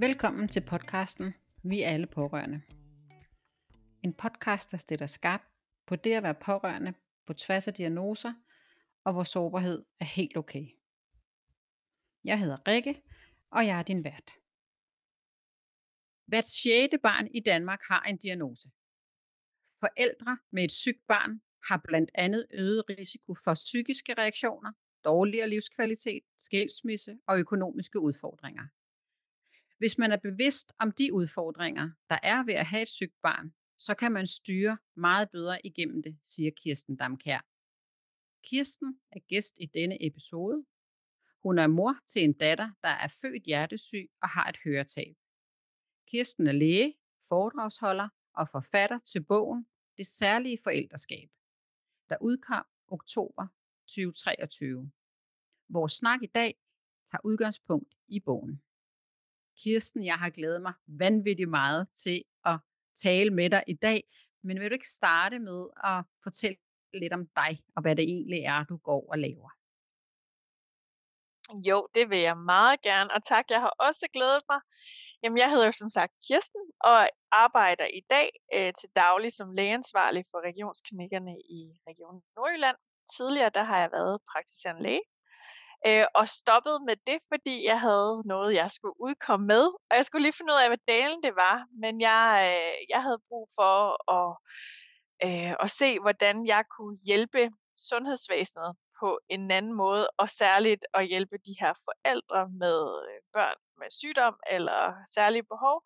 Velkommen til podcasten Vi er alle pårørende. En podcast, der stiller skarp på det at være pårørende på tværs af diagnoser, og hvor sårbarhed er helt okay. Jeg hedder Rikke, og jeg er din vært. Hvert sjette barn i Danmark har en diagnose. Forældre med et sygt barn har blandt andet øget risiko for psykiske reaktioner, dårligere livskvalitet, skilsmisse og økonomiske udfordringer. Hvis man er bevidst om de udfordringer, der er ved at have et sygt barn, så kan man styre meget bedre igennem det, siger Kirsten Damkær. Kirsten er gæst i denne episode. Hun er mor til en datter, der er født hjertesyg og har et høretab. Kirsten er læge, foredragsholder og forfatter til bogen Det særlige forældreskab, der udkom oktober 2023. Vores snak i dag tager udgangspunkt i bogen. Kirsten, jeg har glædet mig vanvittigt meget til at tale med dig i dag, men vil du ikke starte med at fortælle lidt om dig, og hvad det egentlig er, du går og laver? Jo, det vil jeg meget gerne, og tak, jeg har også glædet mig. Jamen, jeg hedder jo som sagt Kirsten, og arbejder i dag øh, til daglig som lægeansvarlig for regionsklinikkerne i Region Nordjylland. Tidligere, der har jeg været praktiserende læge, øh, og stoppede med det, fordi jeg havde noget, jeg skulle udkomme med. Og jeg skulle lige finde ud af, hvad dalen det var, men jeg, øh, jeg havde brug for at, øh, at se, hvordan jeg kunne hjælpe sundhedsvæsenet på en anden måde, og særligt at hjælpe de her forældre med øh, børn med sygdom eller særlige behov,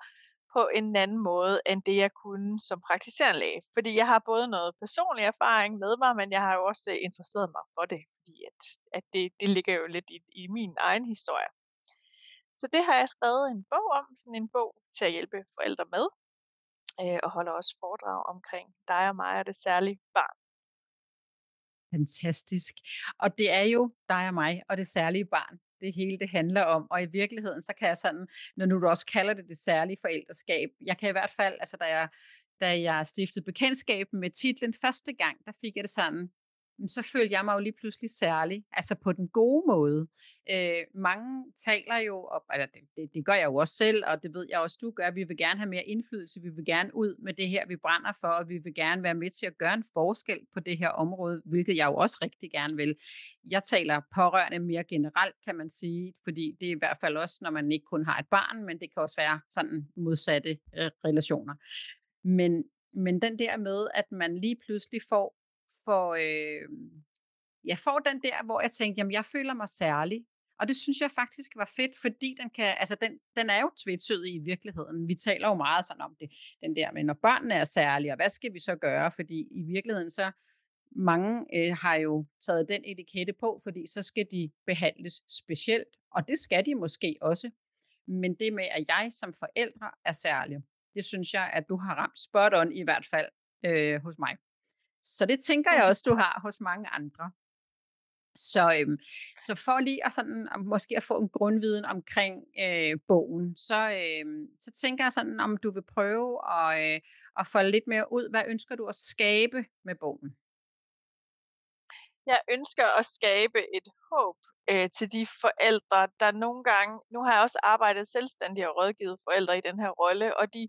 på en anden måde, end det jeg kunne som praktiserende læge. Fordi jeg har både noget personlig erfaring med mig, men jeg har jo også øh, interesseret mig for det, fordi at, at det, det ligger jo lidt i, i min egen historie. Så det har jeg skrevet en bog om, sådan en bog til at hjælpe forældre med, øh, og holder også foredrag omkring dig og mig og det særlige barn. Fantastisk. Og det er jo dig og mig og det særlige barn, det hele det handler om. Og i virkeligheden, så kan jeg sådan, når nu du også kalder det det særlige forældreskab, jeg kan i hvert fald, altså da jeg, da jeg stiftede bekendtskab med titlen første gang, der fik jeg det sådan, så følte jeg mig jo lige pludselig særlig, altså på den gode måde. Øh, mange taler jo, og, altså det, det, det gør jeg jo også selv, og det ved jeg også, du gør, vi vil gerne have mere indflydelse, vi vil gerne ud med det her, vi brænder for, og vi vil gerne være med til at gøre en forskel på det her område, hvilket jeg jo også rigtig gerne vil. Jeg taler pårørende mere generelt, kan man sige, fordi det er i hvert fald også, når man ikke kun har et barn, men det kan også være sådan modsatte øh, relationer. Men, men den der med, at man lige pludselig får får, øh, jeg får den der, hvor jeg tænkte, jamen jeg føler mig særlig. Og det synes jeg faktisk var fedt, fordi den kan, altså den, den er jo tvetydig i virkeligheden. Vi taler jo meget sådan om det, den der med, når børnene er særlige, og hvad skal vi så gøre? Fordi i virkeligheden så, mange øh, har jo taget den etikette på, fordi så skal de behandles specielt, og det skal de måske også. Men det med, at jeg som forældre er særlig, det synes jeg, at du har ramt spot on i hvert fald øh, hos mig. Så det tænker jeg også, du har hos mange andre. Så, øhm, så for lige at sådan, måske at få en grundviden omkring øh, bogen, så, øh, så tænker jeg sådan, om du vil prøve at, øh, at folde lidt mere ud. Hvad ønsker du at skabe med bogen? Jeg ønsker at skabe et håb øh, til de forældre, der nogle gange, nu har jeg også arbejdet selvstændigt og rådgivet forældre i den her rolle, og de,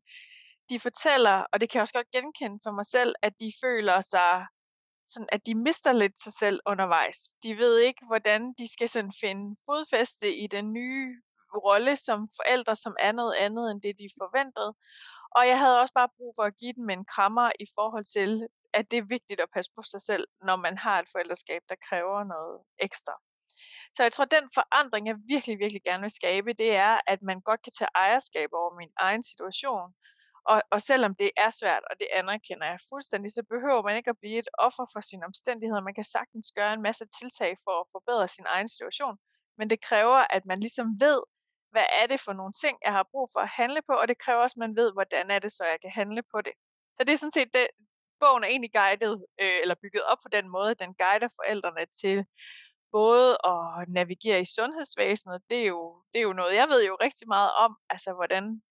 de fortæller, og det kan jeg også godt genkende for mig selv, at de føler sig sådan, at de mister lidt sig selv undervejs. De ved ikke, hvordan de skal sådan finde fodfæste i den nye rolle som forældre, som er noget andet end det, de forventede. Og jeg havde også bare brug for at give dem en krammer i forhold til, at det er vigtigt at passe på sig selv, når man har et forældreskab, der kræver noget ekstra. Så jeg tror, at den forandring, jeg virkelig, virkelig gerne vil skabe, det er, at man godt kan tage ejerskab over min egen situation, og, og selvom det er svært, og det anerkender jeg fuldstændig, så behøver man ikke at blive et offer for sine omstændigheder. Man kan sagtens gøre en masse tiltag for at forbedre sin egen situation, men det kræver, at man ligesom ved, hvad er det for nogle ting, jeg har brug for at handle på, og det kræver også, at man ved, hvordan er det, så jeg kan handle på det. Så det er sådan set det, bogen er egentlig guidet, øh, eller bygget op på den måde, den guider forældrene til både at navigere i sundhedsvæsenet, det er jo, det er jo noget, jeg ved jo rigtig meget om, altså hvordan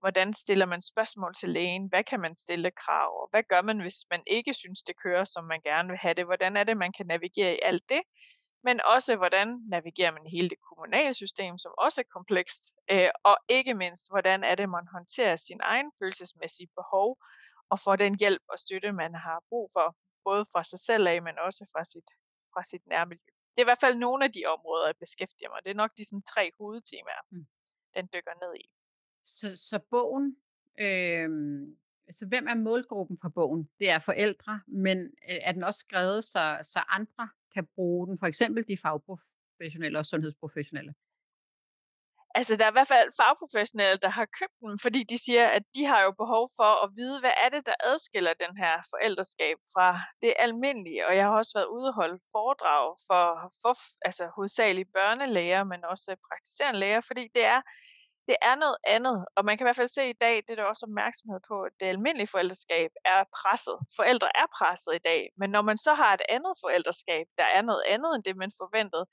hvordan stiller man spørgsmål til lægen? Hvad kan man stille krav? Og hvad gør man, hvis man ikke synes, det kører, som man gerne vil have det? Hvordan er det, man kan navigere i alt det? men også hvordan navigerer man hele det kommunale system, som også er komplekst, øh, og ikke mindst, hvordan er det, man håndterer sin egen følelsesmæssige behov, og får den hjælp og støtte, man har brug for, både fra sig selv af, men også fra sit, fra sit nærmiljø. Det er i hvert fald nogle af de områder, jeg beskæftiger mig. Det er nok de sådan, tre hovedtemaer, mm. den dykker ned i. Så, så bogen, øh, så hvem er målgruppen for bogen? Det er forældre, men øh, er den også skrevet, så, så andre kan bruge den, for eksempel de fagprofessionelle og sundhedsprofessionelle? Altså, der er i hvert fald fagprofessionelle, der har købt den, fordi de siger, at de har jo behov for at vide, hvad er det, der adskiller den her forældreskab fra det almindelige. Og jeg har også været ude og holde foredrag for, for altså, hovedsageligt børnelæger, men også praktiserende læger, fordi det er, det er noget andet. Og man kan i hvert fald se i dag, det er der også opmærksomhed på, at det almindelige forældreskab er presset. Forældre er presset i dag, men når man så har et andet forældreskab, der er noget andet end det, man forventede,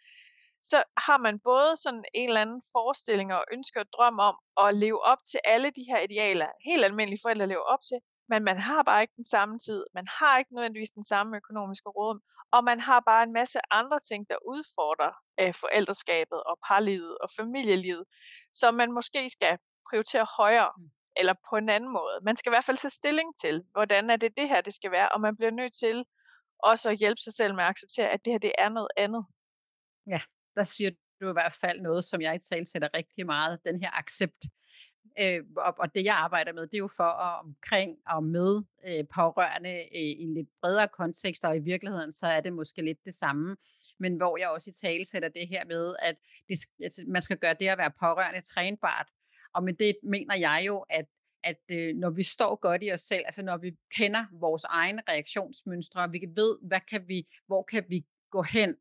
så har man både sådan en eller anden forestilling og ønsker og drøm om at leve op til alle de her idealer, helt almindelige forældre lever op til, men man har bare ikke den samme tid, man har ikke nødvendigvis den samme økonomiske råd, og man har bare en masse andre ting, der udfordrer øh, forældreskabet og parlivet og familielivet, som man måske skal prioritere højere, mm. eller på en anden måde. Man skal i hvert fald tage stilling til, hvordan er det det her, det skal være, og man bliver nødt til også at hjælpe sig selv med at acceptere, at det her, det er noget andet. Ja, der siger du i hvert fald noget, som jeg i tale sætter rigtig meget, den her accept. Øh, og, og det jeg arbejder med, det er jo for at omkring og med øh, pårørende øh, i en lidt bredere kontekst, og i virkeligheden så er det måske lidt det samme, men hvor jeg også i tale sætter det her med, at det, at altså, man skal gøre det at være pårørende trænbart. Og med det mener jeg jo, at at øh, når vi står godt i os selv, altså når vi kender vores egne reaktionsmønstre, og vi ved, hvad kan vi, hvor kan vi gå hen,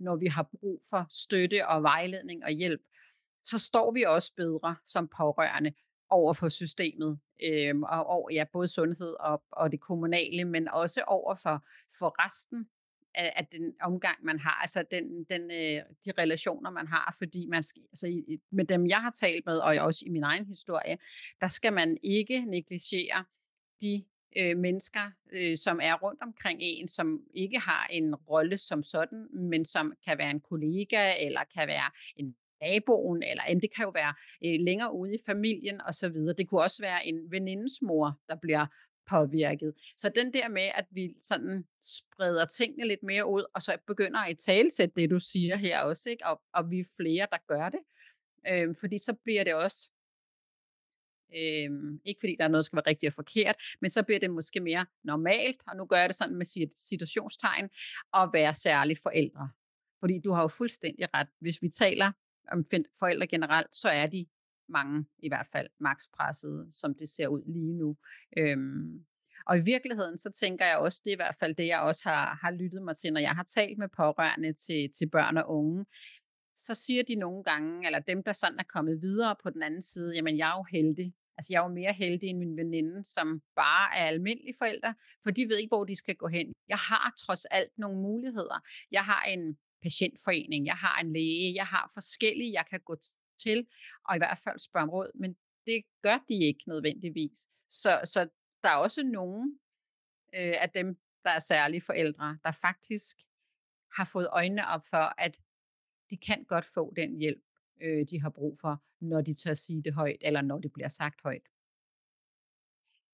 når vi har brug for støtte og vejledning og hjælp, så står vi også bedre som pårørende over for systemet, øh, og over ja, både sundhed og, og det kommunale, men også over for, for resten af, af den omgang, man har, altså den, den, øh, de relationer, man har, fordi man skal, altså i, med dem, jeg har talt med, og også i min egen historie, der skal man ikke negligere de øh, mennesker, øh, som er rundt omkring en, som ikke har en rolle som sådan, men som kan være en kollega, eller kan være en naboen, eller jamen, det kan jo være øh, længere ude i familien og så videre. Det kunne også være en venindens mor, der bliver påvirket. Så den der med, at vi sådan spreder tingene lidt mere ud, og så begynder at talsætte det, du siger her også, ikke? Og, og vi er flere, der gør det. Øh, fordi så bliver det også Øhm, ikke fordi der er noget, der skal være rigtigt og forkert, men så bliver det måske mere normalt, og nu gør jeg det sådan med situationstegn, at være særlig forældre. Fordi du har jo fuldstændig ret. Hvis vi taler om forældre generelt, så er de mange i hvert fald makspresset, som det ser ud lige nu. Øhm, og i virkeligheden, så tænker jeg også, det er i hvert fald det, jeg også har, har lyttet mig til, når jeg har talt med pårørende til, til børn og unge, så siger de nogle gange, eller dem, der sådan er kommet videre på den anden side, jamen jeg er jo heldig, Altså, jeg er jo mere heldig end min veninde, som bare er almindelige forældre, for de ved ikke, hvor de skal gå hen. Jeg har trods alt nogle muligheder. Jeg har en patientforening, jeg har en læge, jeg har forskellige, jeg kan gå til, og i hvert fald spørge om råd, men det gør de ikke nødvendigvis. Så, så der er også nogen øh, af dem, der er særlige forældre, der faktisk har fået øjnene op for, at de kan godt få den hjælp, øh, de har brug for, når de tør sige det højt, eller når det bliver sagt højt.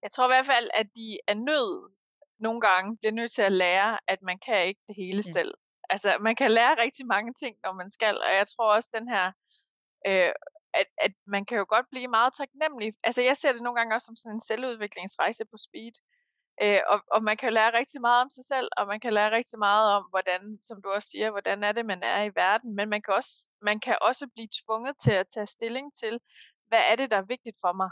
Jeg tror i hvert fald, at de er nødt nogle gange bliver nødt til at lære, at man kan ikke det hele ja. selv. Altså, man kan lære rigtig mange ting, når man skal, og jeg tror også, den her, øh, at, at man kan jo godt blive meget taknemmelig. Altså, jeg ser det nogle gange også som sådan en selvudviklingsrejse på speed. Øh, og, og man kan lære rigtig meget om sig selv, og man kan lære rigtig meget om, hvordan, som du også siger, hvordan er det, man er i verden. Men man kan også, man kan også blive tvunget til at tage stilling til, hvad er det, der er vigtigt for mig.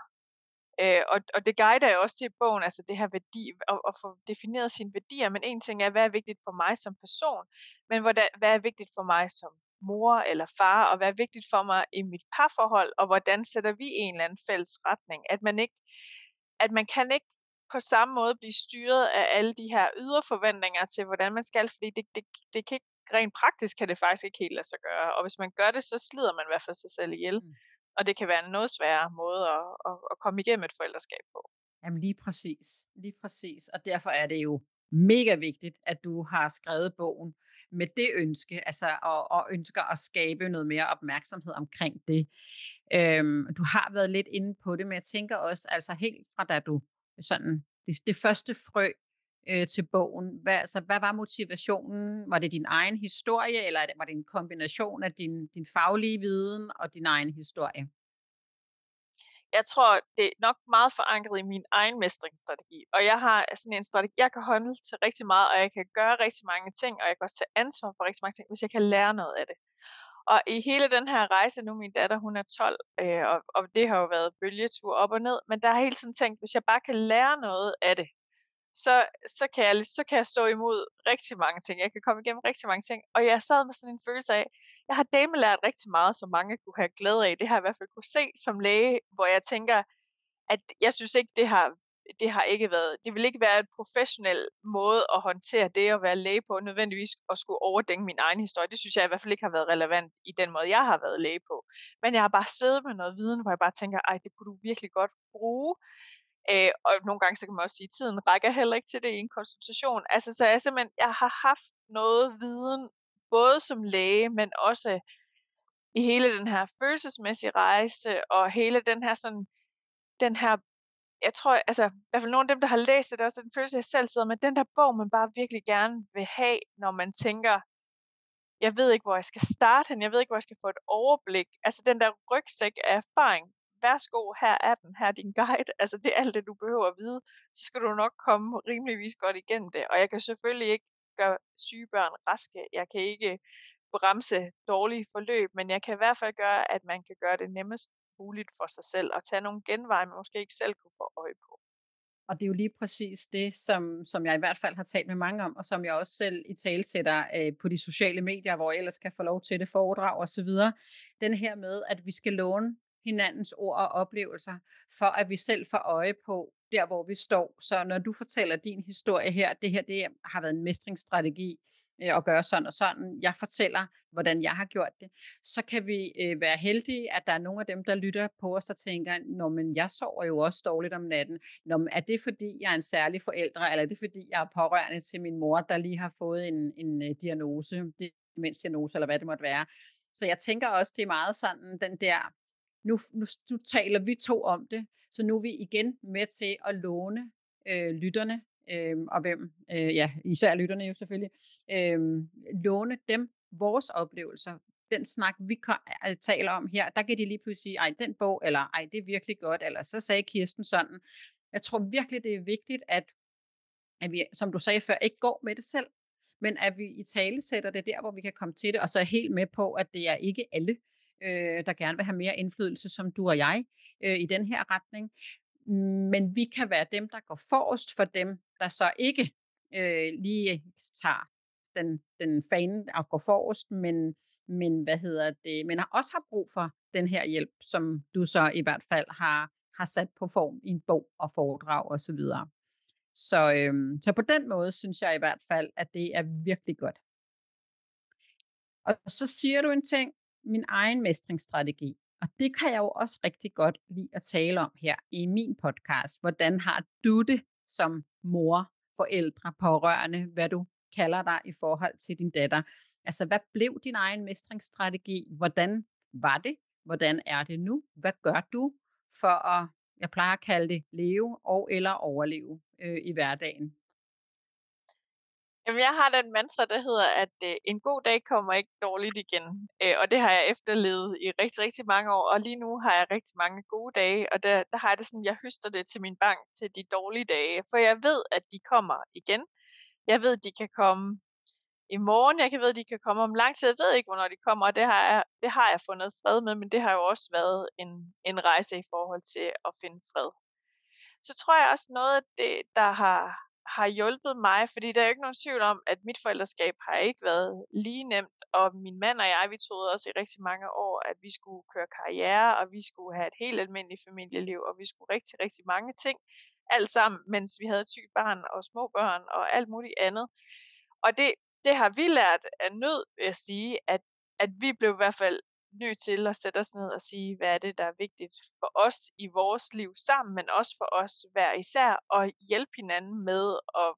Øh, og, og det guider jeg også til i bogen, altså det her værdi, at, at få defineret sine værdier. Men en ting er, hvad er vigtigt for mig som person, men hvordan, hvad er vigtigt for mig som mor eller far, og hvad er vigtigt for mig i mit parforhold, og hvordan sætter vi en eller anden fælles retning. At man ikke, at man kan ikke på samme måde blive styret af alle de her ydre forventninger til, hvordan man skal, fordi det, det, det kan ikke, rent praktisk kan det faktisk ikke helt lade sig gøre. Og hvis man gør det, så slider man i hvert fald sig selv ihjel. Mm. Og det kan være en noget sværere måde at, at, at komme igennem et forældreskab på. Jamen lige præcis. Lige præcis. Og derfor er det jo mega vigtigt, at du har skrevet bogen. med det ønske, altså og, og ønsker at skabe noget mere opmærksomhed omkring det. Øhm, du har været lidt inde på det, men jeg tænker også, altså helt fra da du sådan, det, det første frø øh, til bogen, hvad, altså, hvad var motivationen? Var det din egen historie, eller var det en kombination af din, din faglige viden og din egen historie? jeg tror, det er nok meget forankret i min egen mestringsstrategi. Og jeg har altså, sådan en strategi, jeg kan holde til rigtig meget, og jeg kan gøre rigtig mange ting, og jeg kan også tage ansvar for rigtig mange ting, hvis jeg kan lære noget af det. Og i hele den her rejse, nu min datter, hun er 12, øh, og, og det har jo været bølgetur op og ned, men der har hele tiden tænkt, hvis jeg bare kan lære noget af det, så, så, kan jeg, så kan jeg stå imod rigtig mange ting. Jeg kan komme igennem rigtig mange ting. Og jeg sad med sådan en følelse af, jeg har dame lært rigtig meget, som mange kunne have glæde af. Det har jeg i hvert fald kunne se som læge, hvor jeg tænker, at jeg synes ikke, det har, det har ikke været, det vil ikke være en professionel måde at håndtere det at være læge på, nødvendigvis at skulle overdænge min egen historie. Det synes jeg i hvert fald ikke har været relevant i den måde, jeg har været læge på. Men jeg har bare siddet med noget viden, hvor jeg bare tænker, ej, det kunne du virkelig godt bruge. Øh, og nogle gange, så kan man også sige, at tiden rækker heller ikke til det i en konsultation. Altså, så jeg simpelthen, jeg har haft noget viden både som læge, men også i hele den her følelsesmæssige rejse, og hele den her sådan, den her, jeg tror, altså, i hvert fald nogle af dem, der har læst det, det er også den følelse, jeg selv sidder med, den der bog, man bare virkelig gerne vil have, når man tænker, jeg ved ikke, hvor jeg skal starte hen, jeg ved ikke, hvor jeg skal få et overblik. Altså den der rygsæk af erfaring, værsgo, her er den, her er din guide. Altså det er alt det, du behøver at vide. Så skal du nok komme rimeligvis godt igennem det. Og jeg kan selvfølgelig ikke gøre syge børn raske. Jeg kan ikke bremse dårlige forløb, men jeg kan i hvert fald gøre, at man kan gøre det nemmest muligt for sig selv og tage nogle genveje, man måske ikke selv kunne få øje på. Og det er jo lige præcis det, som, som jeg i hvert fald har talt med mange om, og som jeg også selv i talsætter øh, på de sociale medier, hvor jeg ellers kan få lov til det foredrag og så videre. Den her med, at vi skal låne hinandens ord og oplevelser, for at vi selv får øje på, der hvor vi står. Så når du fortæller din historie her, det her det har været en mestringsstrategi øh, at gøre sådan og sådan. Jeg fortæller, hvordan jeg har gjort det. Så kan vi øh, være heldige, at der er nogle af dem, der lytter på os og tænker, Nå, men jeg sover jo også dårligt om natten. Nå, men er det fordi, jeg er en særlig forældre, eller er det fordi, jeg er pårørende til min mor, der lige har fået en, en øh, diagnose, demensdiagnose, eller hvad det måtte være. Så jeg tænker også, det er meget sådan den der, nu, nu, nu taler vi to om det, så nu er vi igen med til at låne øh, lytterne, øh, og hvem, øh, ja, især lytterne jo selvfølgelig, øh, låne dem vores oplevelser. Den snak, vi taler om her, der kan de lige pludselig sige, ej, den bog, eller ej, det er virkelig godt, eller så sagde Kirsten sådan. Jeg tror virkelig, det er vigtigt, at, at vi, som du sagde før, ikke går med det selv, men at vi i tale sætter det der, hvor vi kan komme til det, og så er helt med på, at det er ikke alle, øh, der gerne vil have mere indflydelse, som du og jeg, øh, i den her retning. Men vi kan være dem, der går forrest for dem, der så ikke øh, lige tager den, den fane og går forrest, men, men hvad hedder det, men har også har brug for den her hjælp, som du så i hvert fald har, har sat på form i en bog og foredrag og så videre. Så, øhm, så på den måde synes jeg i hvert fald, at det er virkelig godt. Og så siger du en ting, min egen mestringsstrategi. Og det kan jeg jo også rigtig godt lide at tale om her i min podcast. Hvordan har du det som mor, forældre, pårørende, hvad du kalder dig i forhold til din datter? Altså, hvad blev din egen mestringsstrategi? Hvordan var det? Hvordan er det nu? Hvad gør du for at, jeg plejer at kalde det, leve og eller overleve øh, i hverdagen? Jamen, jeg har den mantra, der hedder, at øh, en god dag kommer ikke dårligt igen. Øh, og det har jeg efterlevet i rigtig, rigtig mange år. Og lige nu har jeg rigtig mange gode dage, og der, der har jeg det sådan, jeg høster det til min bank til de dårlige dage. For jeg ved, at de kommer igen. Jeg ved, at de kan komme i morgen. Jeg kan ved, at de kan komme om lang tid. Jeg ved ikke, hvornår de kommer, og det har jeg, det har jeg fundet fred med, men det har jo også været en, en rejse i forhold til at finde fred. Så tror jeg også noget af det, der har, har hjulpet mig, fordi der er jo ikke nogen tvivl om, at mit forældreskab har ikke været lige nemt, og min mand og jeg, vi troede også i rigtig mange år, at vi skulle køre karriere, og vi skulle have et helt almindeligt familieliv, og vi skulle rigtig, rigtig mange ting, alt sammen, mens vi havde tyk barn og små børn og alt muligt andet. Og det, det har vi lært af nød, vil jeg sige, at, at vi blev i hvert fald nødt til at sætte os ned og sige, hvad er det, der er vigtigt for os i vores liv sammen, men også for os hver især, og hjælpe hinanden med at,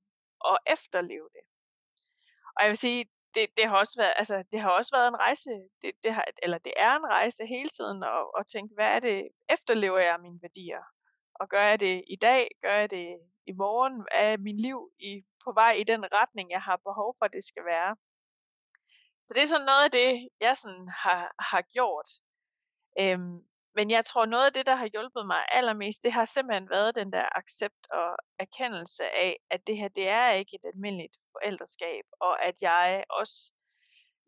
at efterleve det. Og jeg vil sige, det, det har også været, altså, det har også været en rejse, det, det har, eller det er en rejse hele tiden at, at tænke, hvad er det, efterlever jeg mine værdier? Og gør jeg det i dag? Gør jeg det i morgen? Er min liv i, på vej i den retning, jeg har behov for, det skal være? Så det er sådan noget af det, jeg sådan har, har gjort. Øhm, men jeg tror, noget af det, der har hjulpet mig allermest, det har simpelthen været den der accept og erkendelse af, at det her, det er ikke et almindeligt forældreskab, og at jeg også,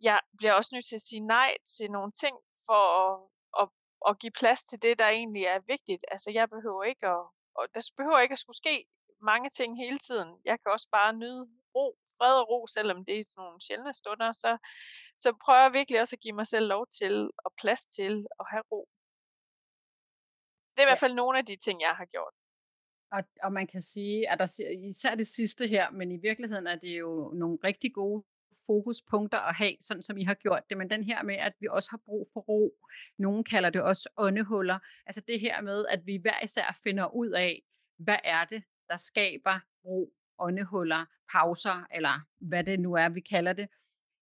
jeg bliver også nødt til at sige nej til nogle ting, for at, at, at give plads til det, der egentlig er vigtigt. Altså, jeg behøver ikke at, og der behøver ikke at skulle ske mange ting hele tiden. Jeg kan også bare nyde ro, fred og ro, selvom det er sådan nogle sjældne stunder, så, så prøver jeg virkelig også at give mig selv lov til og plads til at have ro. Det er i hvert fald nogle af de ting, jeg har gjort. Og, og man kan sige, at der især det sidste her, men i virkeligheden er det jo nogle rigtig gode fokuspunkter at have, sådan som I har gjort det, men den her med, at vi også har brug for ro. Nogen kalder det også åndehuller. Altså det her med, at vi hver især finder ud af, hvad er det, der skaber ro, åndehuller, pauser, eller hvad det nu er, vi kalder det,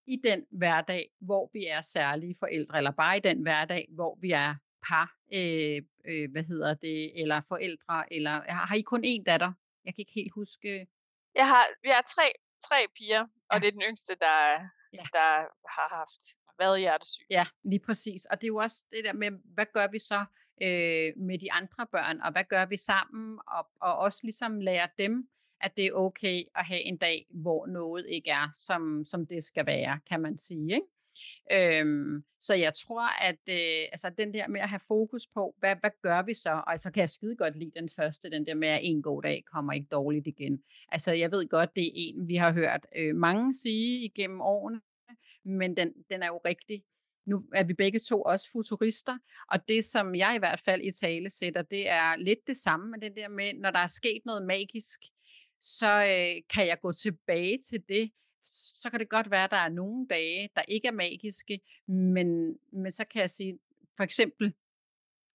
i den hverdag, hvor vi er særlige forældre, eller bare i den hverdag, hvor vi er par, øh, øh, hvad hedder det, eller forældre, eller har, har I kun én datter? Jeg kan ikke helt huske. Jeg har, vi har tre, tre piger, og ja. det er den yngste, der, ja. der har haft været hjertesyg. Ja, lige præcis. Og det er jo også det der med, hvad gør vi så øh, med de andre børn, og hvad gør vi sammen, og, og også ligesom lære dem, at det er okay at have en dag, hvor noget ikke er, som, som det skal være, kan man sige. Ikke? Øhm, så jeg tror, at øh, altså den der med at have fokus på, hvad, hvad gør vi så? Og så kan jeg skide godt lide den første, den der med, at en god dag kommer ikke dårligt igen. Altså jeg ved godt, det er en, vi har hørt øh, mange sige igennem årene, men den, den er jo rigtig. Nu er vi begge to også futurister, og det som jeg i hvert fald i tale sætter, det er lidt det samme med det der med, når der er sket noget magisk, så øh, kan jeg gå tilbage til det, så kan det godt være, at der er nogle dage, der ikke er magiske, men, men så kan jeg sige, for eksempel,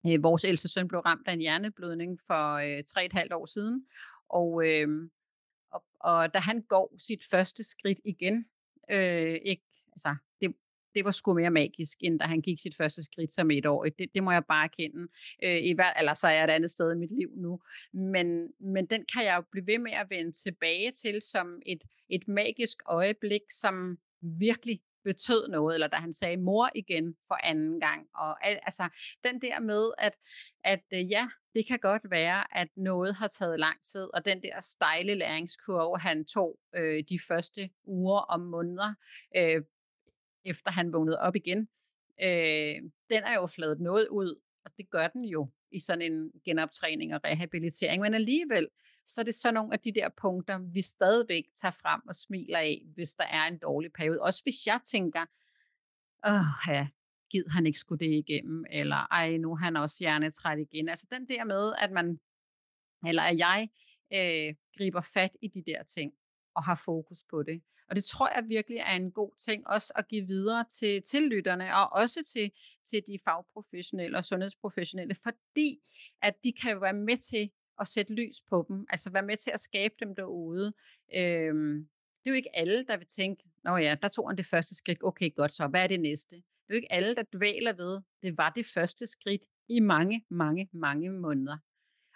øh, vores ældste søn blev ramt af en hjerneblødning for øh, tre et halvt år siden, og, øh, og, og da han går sit første skridt igen, øh, ikke, altså, det var sgu mere magisk, end da han gik sit første skridt som et år. Det, det må jeg bare kende. Øh, i hver, eller så er jeg et andet sted i mit liv nu. Men, men den kan jeg jo blive ved med at vende tilbage til som et, et magisk øjeblik, som virkelig betød noget, eller da han sagde mor igen for anden gang. Og altså den der med, at, at øh, ja, det kan godt være, at noget har taget lang tid, og den der stejle læringskurve, han tog øh, de første uger og måneder, øh, efter han vågnede op igen, øh, den er jo fladet noget ud, og det gør den jo i sådan en genoptræning og rehabilitering. Men alligevel, så er det sådan nogle af de der punkter, vi stadigvæk tager frem og smiler af, hvis der er en dårlig periode. Også hvis jeg tænker, åh ja, gid han ikke skulle det igennem, eller ej, nu er han også hjernetræt igen. Altså den der med, at man, eller at jeg øh, griber fat i de der ting, og har fokus på det. Og det tror jeg virkelig er en god ting også at give videre til, til lytterne, og også til, til de fagprofessionelle og sundhedsprofessionelle, fordi at de kan være med til at sætte lys på dem, altså være med til at skabe dem derude. Øhm, det er jo ikke alle, der vil tænke, nå ja, der tog han det første skridt, okay godt så, hvad er det næste? Det er jo ikke alle, der dvæler ved, det var det første skridt i mange, mange, mange måneder.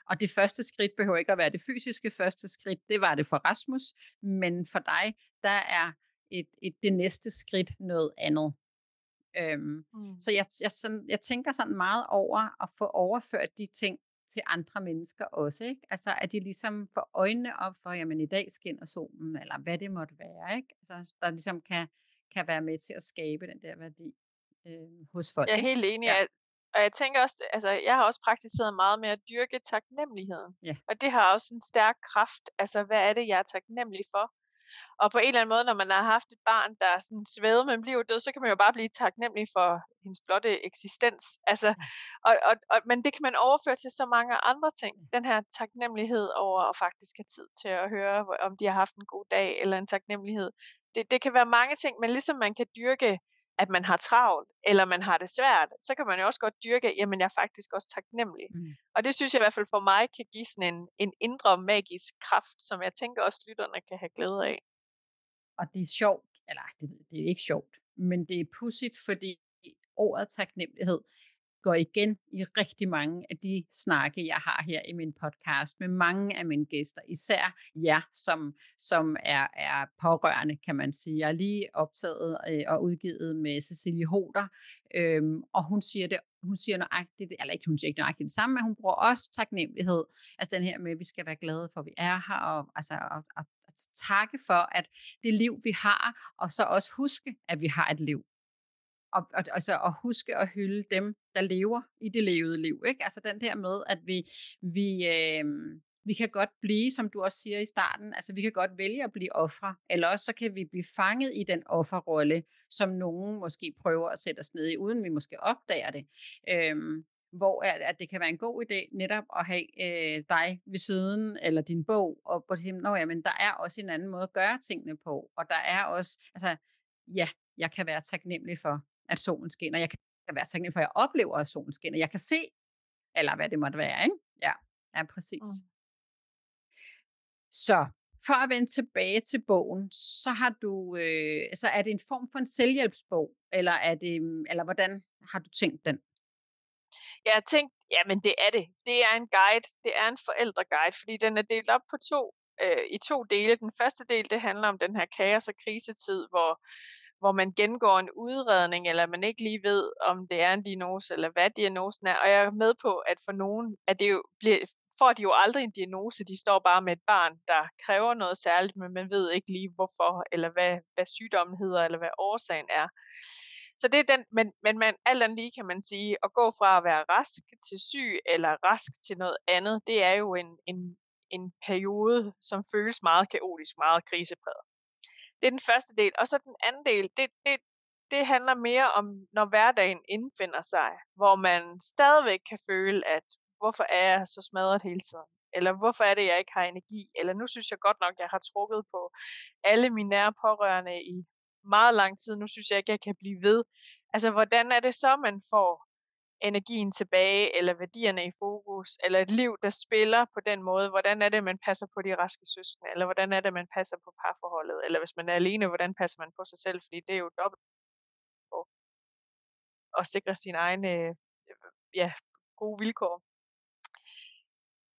Og det første skridt behøver ikke at være det fysiske første skridt, det var det for Rasmus, men for dig, der er et, et, det næste skridt noget andet. Øhm, mm. Så jeg, jeg, sådan, jeg tænker sådan meget over at få overført de ting til andre mennesker også, ikke? Altså, at de ligesom får øjnene op for, jamen i dag skinner solen, eller hvad det måtte være, ikke? Altså, der ligesom kan, kan være med til at skabe den der værdi øh, hos folk. Jeg er helt enig. Ja. Og jeg tænker også, altså jeg har også praktiseret meget med at dyrke taknemmeligheden. Ja. Og det har også en stærk kraft. Altså, hvad er det, jeg er taknemmelig for? Og på en eller anden måde, når man har haft et barn, der er sådan svævet mellem liv død, så kan man jo bare blive taknemmelig for hendes blotte eksistens. Altså, og, og, og, men det kan man overføre til så mange andre ting. Den her taknemmelighed over at faktisk have tid til at høre, om de har haft en god dag, eller en taknemmelighed. Det, det kan være mange ting, men ligesom man kan dyrke at man har travlt, eller man har det svært, så kan man jo også godt dyrke, jamen jeg er faktisk også taknemmelig. Mm. Og det synes jeg i hvert fald for mig kan give sådan en, en indre magisk kraft, som jeg tænker også lytterne kan have glæde af. Og det er sjovt, eller det, det er ikke sjovt, men det er pudsigt, fordi ordet taknemmelighed går igen i rigtig mange af de snakke, jeg har her i min podcast med mange af mine gæster, især jer, som, som er, er pårørende, kan man sige. Jeg er lige optaget øh, og udgivet med Cecilie Hoder, øhm, og hun siger det hun siger nøjagtigt, eller ikke, hun siger ikke nøjagtigt det samme, men hun bruger også taknemmelighed. Altså den her med, at vi skal være glade for, at vi er her, og, altså, og, og, at takke for, at det liv, vi har, og så også huske, at vi har et liv og, og, altså at huske at hylde dem, der lever i det levede liv. Ikke? Altså den der med, at vi, vi, øh, vi kan godt blive, som du også siger i starten, altså vi kan godt vælge at blive ofre, eller også så kan vi blive fanget i den offerrolle, som nogen måske prøver at sætte os ned i, uden vi måske opdager det. Øhm, hvor at, at det kan være en god idé netop at have øh, dig ved siden, eller din bog, og på sige, Nå, ja, men der er også en anden måde at gøre tingene på, og der er også, altså, ja, jeg kan være taknemmelig for, at solen skinner. Jeg kan være taknemmelig for, at jeg oplever, at solen skinner. Jeg kan se, eller hvad det måtte være. Ikke? Ja, ja, præcis. Mm. Så for at vende tilbage til bogen, så har du, øh, så er det en form for en selvhjælpsbog, eller er det, eller hvordan har du tænkt den? Jeg har tænkt, ja, men det er det. Det er en guide. Det er en forældreguide, fordi den er delt op på to, øh, i to dele. Den første del, det handler om den her kaos- og krisetid, hvor hvor man gengår en udredning, eller man ikke lige ved, om det er en diagnose, eller hvad diagnosen er. Og jeg er med på, at for nogen at det jo bliver, får de jo aldrig en diagnose. De står bare med et barn, der kræver noget særligt, men man ved ikke lige hvorfor, eller hvad, hvad sygdommen hedder, eller hvad årsagen er. Så det er den, men, men man, alt andet lige kan man sige, at gå fra at være rask til syg, eller rask til noget andet, det er jo en, en, en periode, som føles meget kaotisk, meget krisepræget. Det er den første del. Og så den anden del, det, det, det handler mere om, når hverdagen indfinder sig, hvor man stadigvæk kan føle, at hvorfor er jeg så smadret hele tiden? Eller hvorfor er det, jeg ikke har energi? Eller nu synes jeg godt nok, jeg har trukket på alle mine nære pårørende i meget lang tid. Nu synes jeg ikke, jeg kan blive ved. Altså, hvordan er det så, man får energien tilbage, eller værdierne i fokus, eller et liv, der spiller på den måde. Hvordan er det, man passer på de raske søskende, eller hvordan er det, man passer på parforholdet, eller hvis man er alene, hvordan passer man på sig selv, fordi det er jo dobbelt at sikre sine egne øh, ja, gode vilkår.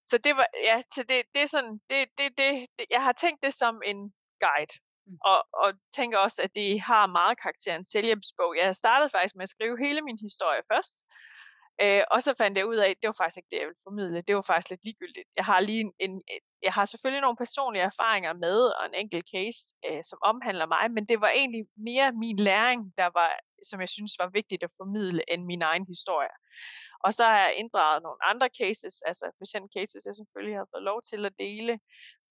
Så det var, ja, så det, det er sådan, det, det, det, det, jeg har tænkt det som en guide. Mm. Og, og tænker også, at det har meget karakter en selvhjælpsbog. Jeg startede faktisk med at skrive hele min historie først, Øh, og så fandt jeg ud af, at det var faktisk ikke det, jeg ville formidle. Det var faktisk lidt ligegyldigt. Jeg har lige en, en jeg har selvfølgelig nogle personlige erfaringer med, og en enkelt case, øh, som omhandler mig, men det var egentlig mere min læring, der var, som jeg synes var vigtigt at formidle, end min egen historie. Og så har jeg inddraget nogle andre cases, altså patient cases, jeg selvfølgelig har fået lov til at dele,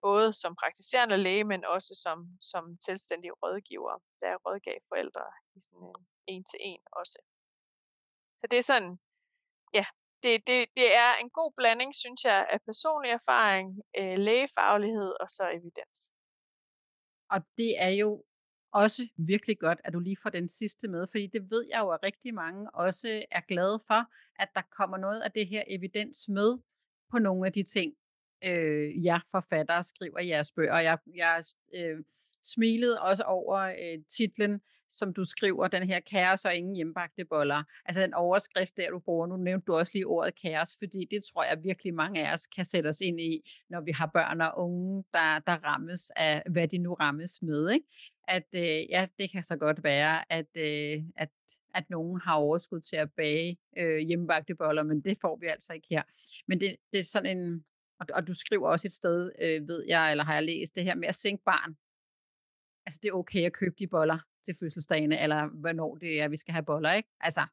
både som praktiserende læge, men også som, som selvstændig rådgiver, der rådgav forældre i sådan en en-til-en også. Så det er sådan ja, det, det, det er en god blanding, synes jeg, af personlig erfaring, øh, lægefaglighed og så evidens. Og det er jo også virkelig godt, at du lige får den sidste med, fordi det ved jeg jo, at rigtig mange også er glade for, at der kommer noget af det her evidens med på nogle af de ting, øh, jer forfattere skriver jeres bøger. Jeg, jeg øh, smilede også over øh, titlen som du skriver, den her kaos og ingen hjemmebagte boller. Altså den overskrift der, du bruger, nu nævnte du også lige ordet kaos, fordi det tror jeg virkelig mange af os kan sætte os ind i, når vi har børn og unge, der, der rammes af, hvad de nu rammes med. Ikke? At øh, ja, det kan så godt være, at, øh, at, at nogen har overskud til at bage øh, hjemmebagte boller, men det får vi altså ikke her. Men det, det er sådan en, og, og du skriver også et sted, øh, ved jeg, eller har jeg læst det her med at sænke barn. Altså det er okay at købe de boller, til fødselsdagene, eller hvornår det er, vi skal have boller, ikke? Altså,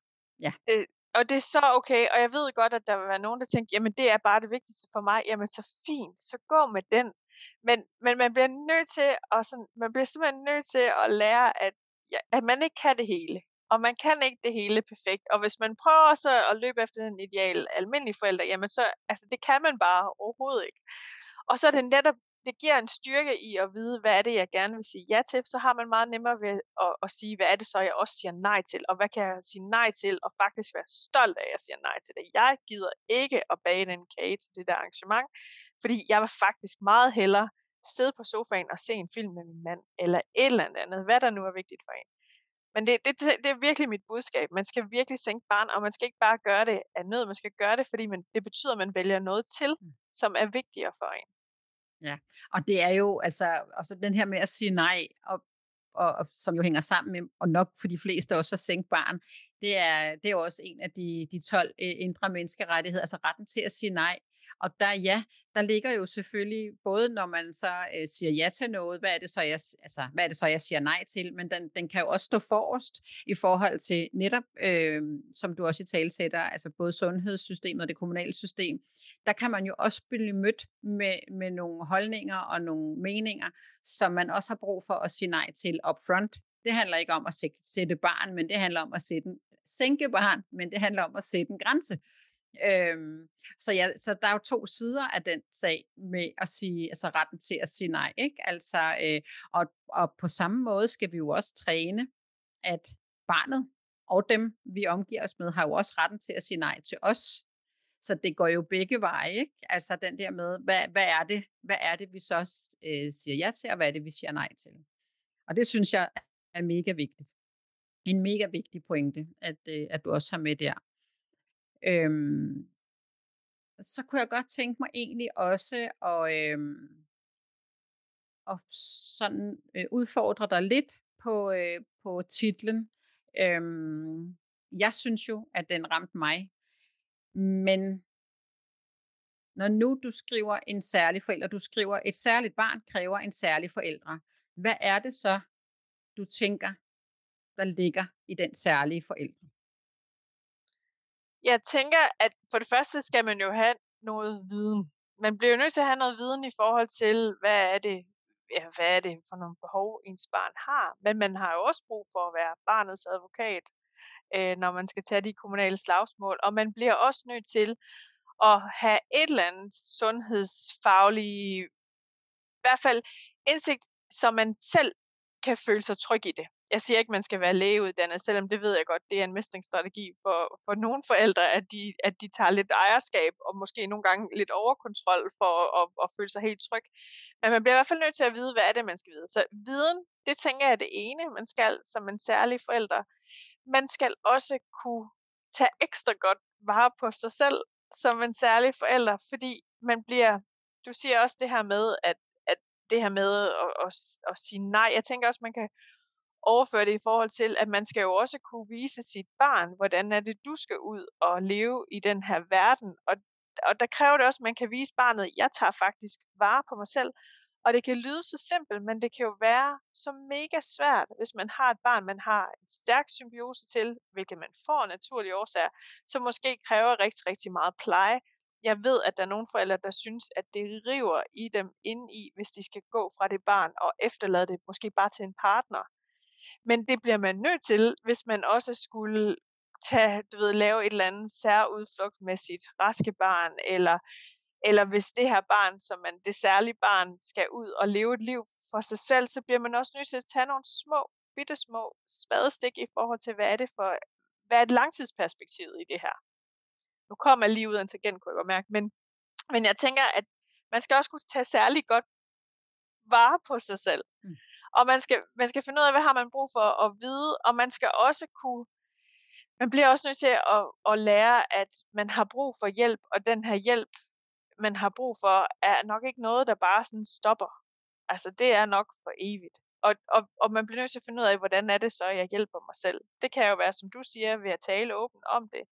ja. Øh, og det er så okay, og jeg ved godt, at der vil være nogen, der tænker, jamen det er bare det vigtigste for mig, jamen så fint, så gå med den. Men, men man bliver nødt til, og sådan, man bliver simpelthen nødt til at lære, at, ja, at man ikke kan det hele. Og man kan ikke det hele perfekt. Og hvis man prøver så at løbe efter den ideal almindelige forældre, jamen så, altså det kan man bare overhovedet ikke. Og så er det netop det giver en styrke i at vide, hvad er det, jeg gerne vil sige ja til, så har man meget nemmere ved at, at sige, hvad er det så, jeg også siger nej til, og hvad kan jeg sige nej til, og faktisk være stolt af, at jeg siger nej til det. Jeg gider ikke at bage en kage til det der arrangement, fordi jeg vil faktisk meget hellere sidde på sofaen og se en film med min mand, eller et eller andet, hvad der nu er vigtigt for en. Men det, det, det er virkelig mit budskab. Man skal virkelig sænke barn, og man skal ikke bare gøre det af nød, man skal gøre det, fordi man, det betyder, at man vælger noget til, mm. som er vigtigere for en. Ja, og det er jo altså også den her med at sige nej, og, og, og som jo hænger sammen med, og nok for de fleste også at sænke barn, det er, det er jo også en af de, de 12 øh, indre menneskerettigheder, altså retten til at sige nej. Og der, ja, der ligger jo selvfølgelig, både når man så øh, siger ja til noget, hvad er, det så, jeg, altså, hvad er det så, jeg siger nej til, men den, den kan jo også stå forrest i forhold til netop, øh, som du også i tale sætter, altså både sundhedssystemet og det kommunale system, der kan man jo også blive mødt med, med nogle holdninger og nogle meninger, som man også har brug for at sige nej til upfront. Det handler ikke om at sætte barn, men det handler om at sætte en, sænke barn, men det handler om at sætte en grænse. Øhm, så, ja, så der er jo to sider af den sag med at sige, altså retten til at sige nej, ikke? Altså, øh, og, og på samme måde skal vi jo også træne, at barnet og dem, vi omgiver os med, har jo også retten til at sige nej til os. Så det går jo begge veje, ikke? Altså den der med, hvad, hvad er det, hvad er det, vi så øh, siger ja til, og hvad er det, vi siger nej til. Og det synes jeg er mega vigtigt. En mega vigtig pointe, at, øh, at du også har med der. Øhm, så kunne jeg godt tænke mig egentlig også at, øhm, at sådan øh, udfordre dig lidt på, øh, på titlen. Øhm, jeg synes jo, at den ramte mig. Men når nu du skriver en særlig forælder, du skriver, et særligt barn kræver en særlig forældre. Hvad er det så, du tænker, der ligger i den særlige forældre? Jeg tænker, at for det første skal man jo have noget viden. Man bliver jo nødt til at have noget viden i forhold til, hvad er det, ja, hvad er det for nogle behov, ens barn har. Men man har jo også brug for at være barnets advokat, øh, når man skal tage de kommunale slagsmål. Og man bliver også nødt til at have et eller andet sundhedsfaglig, i hvert fald indsigt, så man selv kan føle sig tryg i det jeg siger ikke, at man skal være lægeuddannet, selvom det ved jeg godt, det er en mestringsstrategi for, for nogle forældre, at de, at de tager lidt ejerskab og måske nogle gange lidt overkontrol for at, at føle sig helt tryg. Men man bliver i hvert fald nødt til at vide, hvad er det, man skal vide. Så viden, det tænker jeg er det ene, man skal som en særlig forælder. Man skal også kunne tage ekstra godt vare på sig selv som en særlig forælder, fordi man bliver, du siger også det her med, at, at det her med at, at, at sige nej. Jeg tænker også, man kan overføre det i forhold til, at man skal jo også kunne vise sit barn, hvordan er det, du skal ud og leve i den her verden. Og, og der kræver det også, at man kan vise barnet, jeg tager faktisk vare på mig selv. Og det kan lyde så simpelt, men det kan jo være så mega svært, hvis man har et barn, man har en stærk symbiose til, hvilket man får af naturlige årsager, som måske kræver rigtig, rigtig meget pleje. Jeg ved, at der er nogle forældre, der synes, at det river i dem ind i, hvis de skal gå fra det barn og efterlade det måske bare til en partner. Men det bliver man nødt til, hvis man også skulle tage, du ved, lave et eller andet særudflugt med sit raske barn, eller, eller hvis det her barn, som man, det særlige barn, skal ud og leve et liv for sig selv, så bliver man også nødt til at tage nogle små, bitte små spadestik i forhold til, hvad er det for, hvad er langtidsperspektivet i det her. Nu kommer jeg lige ud af en tangent, kunne jeg godt mærke, men, men jeg tænker, at man skal også kunne tage særlig godt vare på sig selv. Mm. Og man skal, man skal finde ud af, hvad har man brug for at vide, og man skal også kunne, man bliver også nødt til at, at lære, at man har brug for hjælp, og den her hjælp, man har brug for, er nok ikke noget, der bare sådan stopper. Altså det er nok for evigt. Og, og, og man bliver nødt til at finde ud af, hvordan er det så, jeg hjælper mig selv. Det kan jo være, som du siger, ved at tale åbent om det.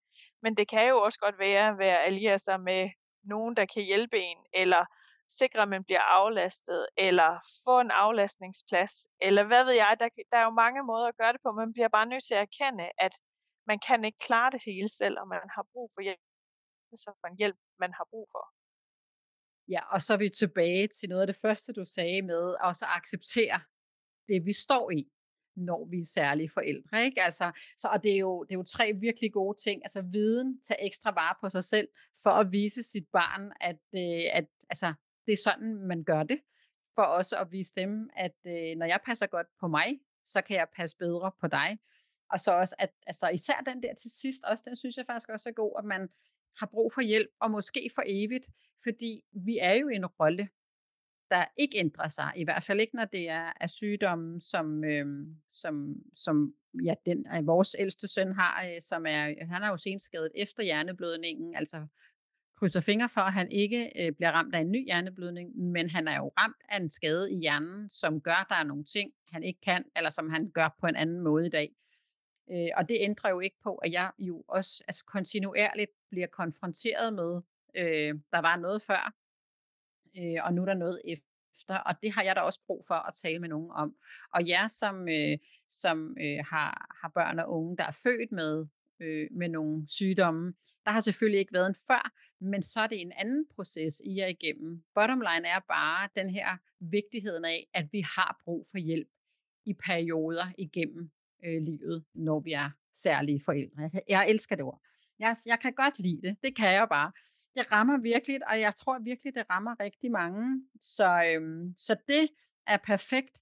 Men det kan jo også godt være ved at alliere sig med nogen, der kan hjælpe en, eller sikre, at man bliver aflastet, eller få en aflastningsplads, eller hvad ved jeg, der, der er jo mange måder at gøre det på, man bliver bare nødt til at erkende, at man kan ikke klare det hele selv, og man har brug for hjælp, så for en hjælp, man har brug for. Ja, og så er vi tilbage til noget af det første, du sagde med, at så acceptere det, vi står i, når vi er særlige forældre. Ikke? Altså, så, og det er, jo, det er jo tre virkelig gode ting. Altså viden, tage ekstra vare på sig selv, for at vise sit barn, at, øh, at altså, det er sådan, man gør det, for også at vise dem, at øh, når jeg passer godt på mig, så kan jeg passe bedre på dig. Og så også, at altså, især den der til sidst, også den synes jeg faktisk også er god, at man har brug for hjælp, og måske for evigt, fordi vi er jo i en rolle, der ikke ændrer sig. I hvert fald ikke, når det er, er sygdomme, som, øh, som, som ja, den, øh, vores ældste søn har, øh, som er, han er jo senskadet efter hjerneblødningen, altså krydser fingre for, at han ikke øh, bliver ramt af en ny hjerneblødning, men han er jo ramt af en skade i hjernen, som gør, at der er nogle ting, han ikke kan, eller som han gør på en anden måde i dag. Øh, og det ændrer jo ikke på, at jeg jo også altså kontinuerligt bliver konfronteret med, øh, der var noget før, øh, og nu er der noget efter, og det har jeg da også brug for at tale med nogen om. Og jer, som, øh, som øh, har, har børn og unge, der er født med, øh, med nogle sygdomme, der har selvfølgelig ikke været en før, men så er det en anden proces, I er igennem. Bottom line er bare den her vigtigheden af, at vi har brug for hjælp i perioder igennem øh, livet, når vi er særlige forældre. Jeg, jeg elsker det ord. Jeg, jeg kan godt lide det. Det kan jeg bare. Det rammer virkelig, og jeg tror virkelig, det rammer rigtig mange. Så, øhm, så det er perfekt.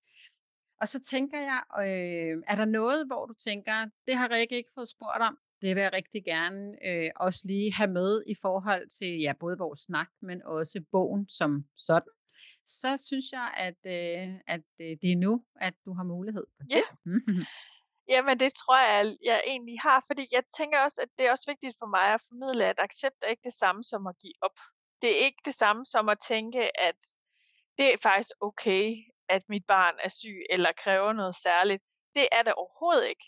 Og så tænker jeg, øh, er der noget, hvor du tænker, det har Rikke ikke fået spurgt om? Det vil jeg rigtig gerne øh, også lige have med i forhold til ja, både vores snak, men også bogen som sådan. Så synes jeg, at, øh, at øh, det er nu, at du har mulighed for det. Ja. Jamen, det tror jeg, jeg egentlig har, fordi jeg tænker også, at det er også vigtigt for mig at formidle, at accept er ikke det samme som at give op. Det er ikke det samme som at tænke, at det er faktisk okay, at mit barn er syg eller kræver noget særligt. Det er det overhovedet ikke.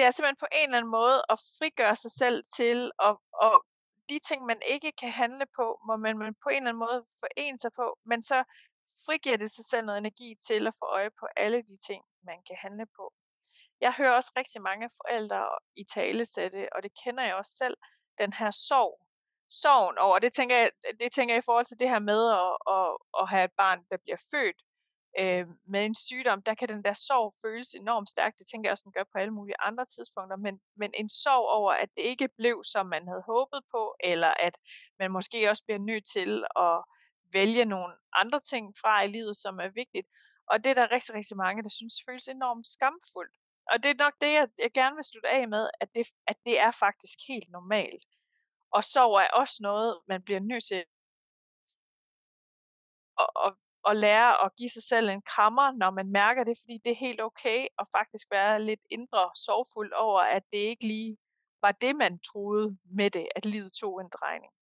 Det er simpelthen på en eller anden måde at frigøre sig selv til, at, og de ting, man ikke kan handle på, må man, man på en eller anden måde forene sig på, men så frigiver det sig selv noget energi til at få øje på alle de ting, man kan handle på. Jeg hører også rigtig mange forældre i tale sætte, og det kender jeg også selv, den her sorg. Sorgen over, det tænker jeg, det tænker jeg i forhold til det her med at, at, at have et barn, der bliver født øh, med en sygdom, der kan den der sorg føles enormt stærkt. Det tænker jeg også, den gør på alle mulige andre tidspunkter. Men, men en sorg over, at det ikke blev, som man havde håbet på, eller at man måske også bliver nødt til at vælge nogle andre ting fra i livet, som er vigtigt. Og det er der rigtig, rigtig mange, der synes føles enormt skamfuldt og det er nok det, jeg, jeg gerne vil slutte af med, at det, at det er faktisk helt normalt. Og sorg er også noget, man bliver nødt til at, at, at lære at give sig selv en krammer, når man mærker det, fordi det er helt okay at faktisk være lidt indre sorgfuld over, at det ikke lige var det, man troede med det, at livet tog en drejning.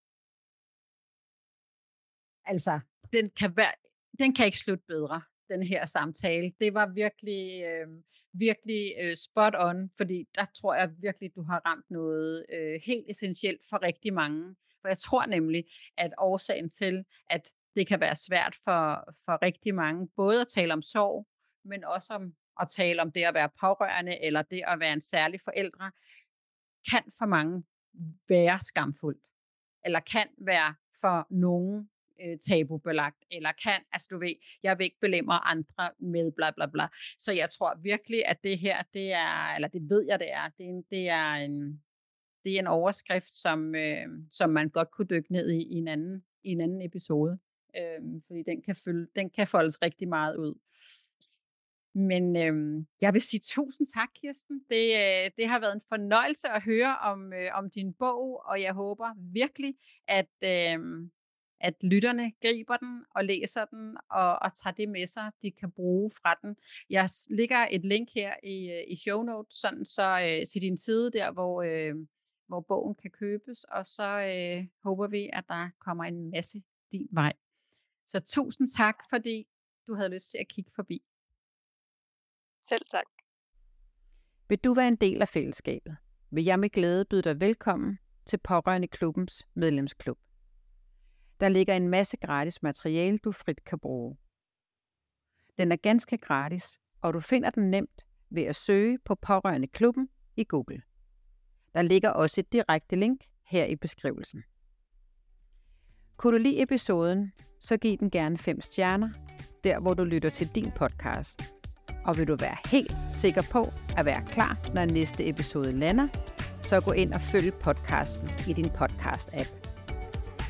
Altså, den kan, være, den kan ikke slutte bedre den her samtale. Det var virkelig, øh, virkelig øh, spot on, fordi der tror jeg virkelig, du har ramt noget øh, helt essentielt for rigtig mange. For jeg tror nemlig, at årsagen til, at det kan være svært for, for rigtig mange, både at tale om sorg, men også om at tale om det at være pårørende, eller det at være en særlig forældre, kan for mange være skamfuldt, eller kan være for nogen øh, tabubelagt, eller kan, altså du ved, jeg vil ikke belemre andre med bla bla bla. Så jeg tror virkelig, at det her, det er, eller det ved jeg, det er, det er en, det er en, det er en overskrift, som, øh, som man godt kunne dykke ned i, i en anden, i en anden episode. Øh, fordi den kan, følge, den kan foldes rigtig meget ud. Men øh, jeg vil sige tusind tak, Kirsten. Det, øh, det har været en fornøjelse at høre om, øh, om din bog, og jeg håber virkelig, at, øh, at lytterne griber den og læser den og, og tager det med sig, de kan bruge fra den. Jeg lægger et link her i, øh, i show notes, sådan så øh, til din side der, hvor, øh, hvor bogen kan købes, og så øh, håber vi, at der kommer en masse din vej. Så tusind tak, fordi du havde lyst til at kigge forbi. Selv tak. Vil du være en del af fællesskabet, vil jeg med glæde byde dig velkommen til Pårørende Klubbens medlemsklub. Der ligger en masse gratis materiale, du frit kan bruge. Den er ganske gratis, og du finder den nemt ved at søge på Pårørende Klubben i Google. Der ligger også et direkte link her i beskrivelsen. Kunne du lide episoden, så giv den gerne 5 stjerner, der hvor du lytter til din podcast. Og vil du være helt sikker på at være klar, når næste episode lander, så gå ind og følg podcasten i din podcast-app.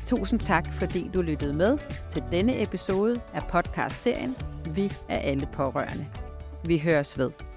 Tusind tak, fordi du lyttede med til denne episode af podcast-serien Vi er alle pårørende. Vi høres ved.